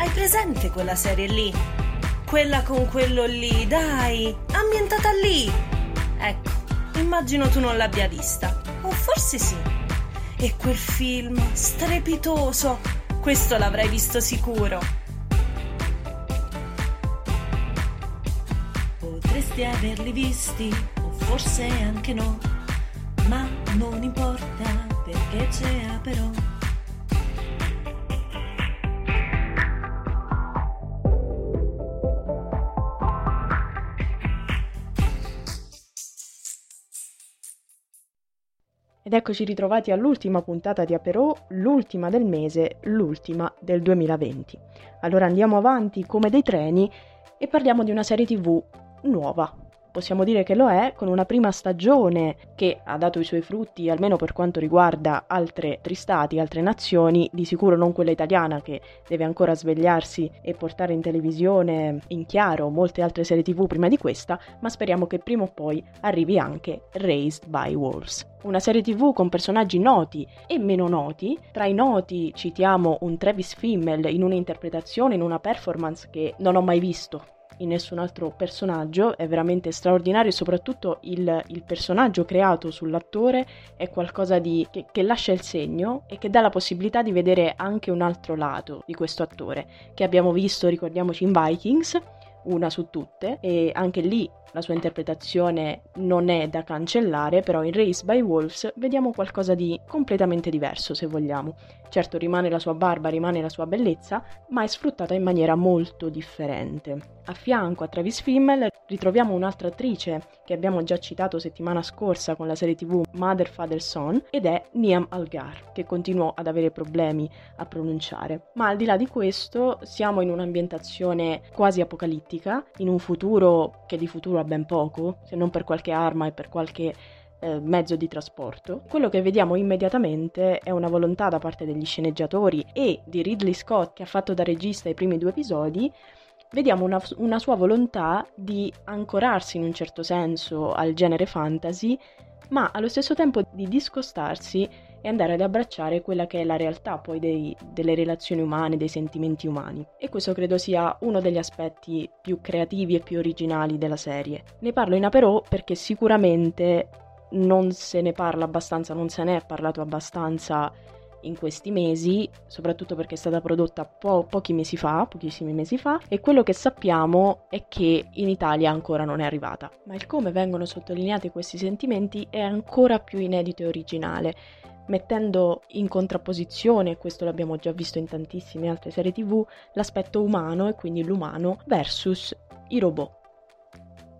Hai presente quella serie lì? Quella con quello lì, dai, ambientata lì. Ecco, immagino tu non l'abbia vista. O forse sì. E quel film strepitoso, questo l'avrai visto sicuro. Potresti averli visti, o forse anche no, ma non importa perché c'è però. Ed eccoci ritrovati all'ultima puntata di Aperò, l'ultima del mese, l'ultima del 2020. Allora andiamo avanti come dei treni e parliamo di una serie tv nuova. Possiamo dire che lo è, con una prima stagione che ha dato i suoi frutti, almeno per quanto riguarda altre tristati, altre nazioni, di sicuro non quella italiana che deve ancora svegliarsi e portare in televisione in chiaro molte altre serie tv prima di questa, ma speriamo che prima o poi arrivi anche Raised by Wolves. Una serie tv con personaggi noti e meno noti. Tra i noti citiamo un Travis Fimmel in un'interpretazione, in una performance che non ho mai visto in nessun altro personaggio, è veramente straordinario e soprattutto il, il personaggio creato sull'attore è qualcosa di, che, che lascia il segno e che dà la possibilità di vedere anche un altro lato di questo attore, che abbiamo visto, ricordiamoci, in Vikings, una su tutte, e anche lì la sua interpretazione non è da cancellare, però in Race by Wolves vediamo qualcosa di completamente diverso, se vogliamo. Certo rimane la sua barba, rimane la sua bellezza, ma è sfruttata in maniera molto differente. A fianco a Travis Fimmel ritroviamo un'altra attrice che abbiamo già citato settimana scorsa con la serie tv Mother Father Son ed è Niam Algar, che continuo ad avere problemi a pronunciare. Ma al di là di questo siamo in un'ambientazione quasi apocalittica, in un futuro che di futuro ha ben poco, se non per qualche arma e per qualche eh, mezzo di trasporto. Quello che vediamo immediatamente è una volontà da parte degli sceneggiatori e di Ridley Scott, che ha fatto da regista i primi due episodi, vediamo una, una sua volontà di ancorarsi in un certo senso al genere fantasy, ma allo stesso tempo di discostarsi e andare ad abbracciare quella che è la realtà poi dei, delle relazioni umane, dei sentimenti umani. E questo credo sia uno degli aspetti più creativi e più originali della serie. Ne parlo in aperò perché sicuramente non se ne parla abbastanza, non se ne è parlato abbastanza in questi mesi, soprattutto perché è stata prodotta po- pochi mesi fa, pochissimi mesi fa, e quello che sappiamo è che in Italia ancora non è arrivata. Ma il come vengono sottolineati questi sentimenti è ancora più inedito e originale, mettendo in contrapposizione, questo l'abbiamo già visto in tantissime altre serie tv, l'aspetto umano e quindi l'umano versus i robot.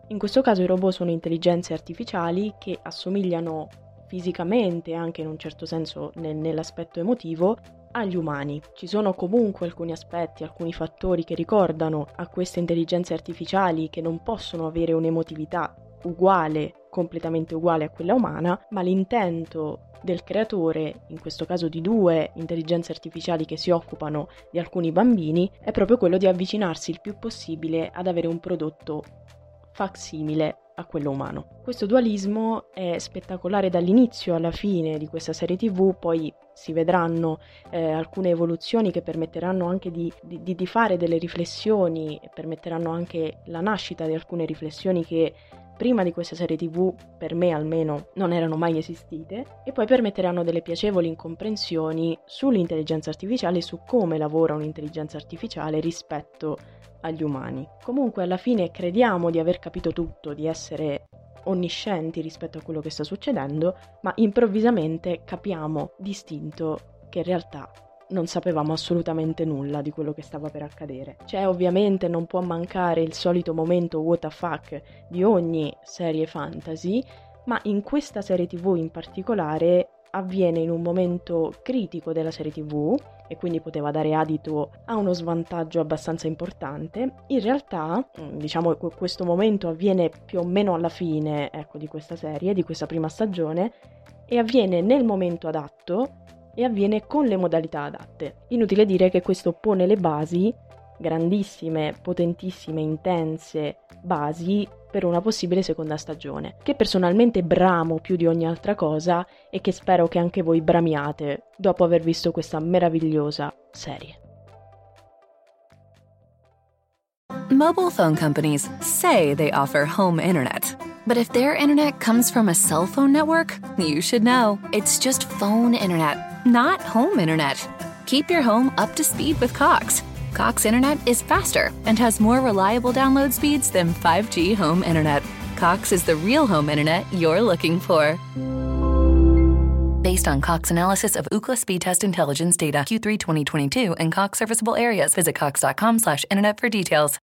In questo caso i robot sono intelligenze artificiali che assomigliano fisicamente, anche in un certo senso nel, nell'aspetto emotivo, agli umani. Ci sono comunque alcuni aspetti, alcuni fattori che ricordano a queste intelligenze artificiali che non possono avere un'emotività uguale, completamente uguale a quella umana, ma l'intento del creatore, in questo caso di due intelligenze artificiali che si occupano di alcuni bambini, è proprio quello di avvicinarsi il più possibile ad avere un prodotto facsimile a quello umano. Questo dualismo è spettacolare dall'inizio alla fine di questa serie tv, poi si vedranno eh, alcune evoluzioni che permetteranno anche di, di, di fare delle riflessioni, permetteranno anche la nascita di alcune riflessioni che prima di questa serie tv, per me almeno, non erano mai esistite, e poi permetteranno delle piacevoli incomprensioni sull'intelligenza artificiale e su come lavora un'intelligenza artificiale rispetto agli umani. Comunque alla fine crediamo di aver capito tutto, di essere onniscienti rispetto a quello che sta succedendo, ma improvvisamente capiamo distinto che in realtà non sapevamo assolutamente nulla di quello che stava per accadere. C'è ovviamente, non può mancare il solito momento fuck di ogni serie fantasy, ma in questa serie tv in particolare avviene in un momento critico della serie TV e quindi poteva dare adito a uno svantaggio abbastanza importante. In realtà, mm, diciamo che questo momento avviene più o meno alla fine ecco, di questa serie, di questa prima stagione, e avviene nel momento adatto e avviene con le modalità adatte. Inutile dire che questo pone le basi, grandissime, potentissime, intense basi per una possibile seconda stagione, che personalmente bramo più di ogni altra cosa e che spero che anche voi bramiate dopo aver visto questa meravigliosa serie. Mobile phone companies say they offer home internet. But if their internet comes from a cell phone network, you should know. It's just phone internet, not home internet. Keep your home up to speed with Cox. Cox Internet is faster and has more reliable download speeds than 5G home internet. Cox is the real home internet you're looking for. Based on Cox analysis of Ookla speed test intelligence data Q3 2022 and Cox serviceable areas, visit cox.com/internet for details.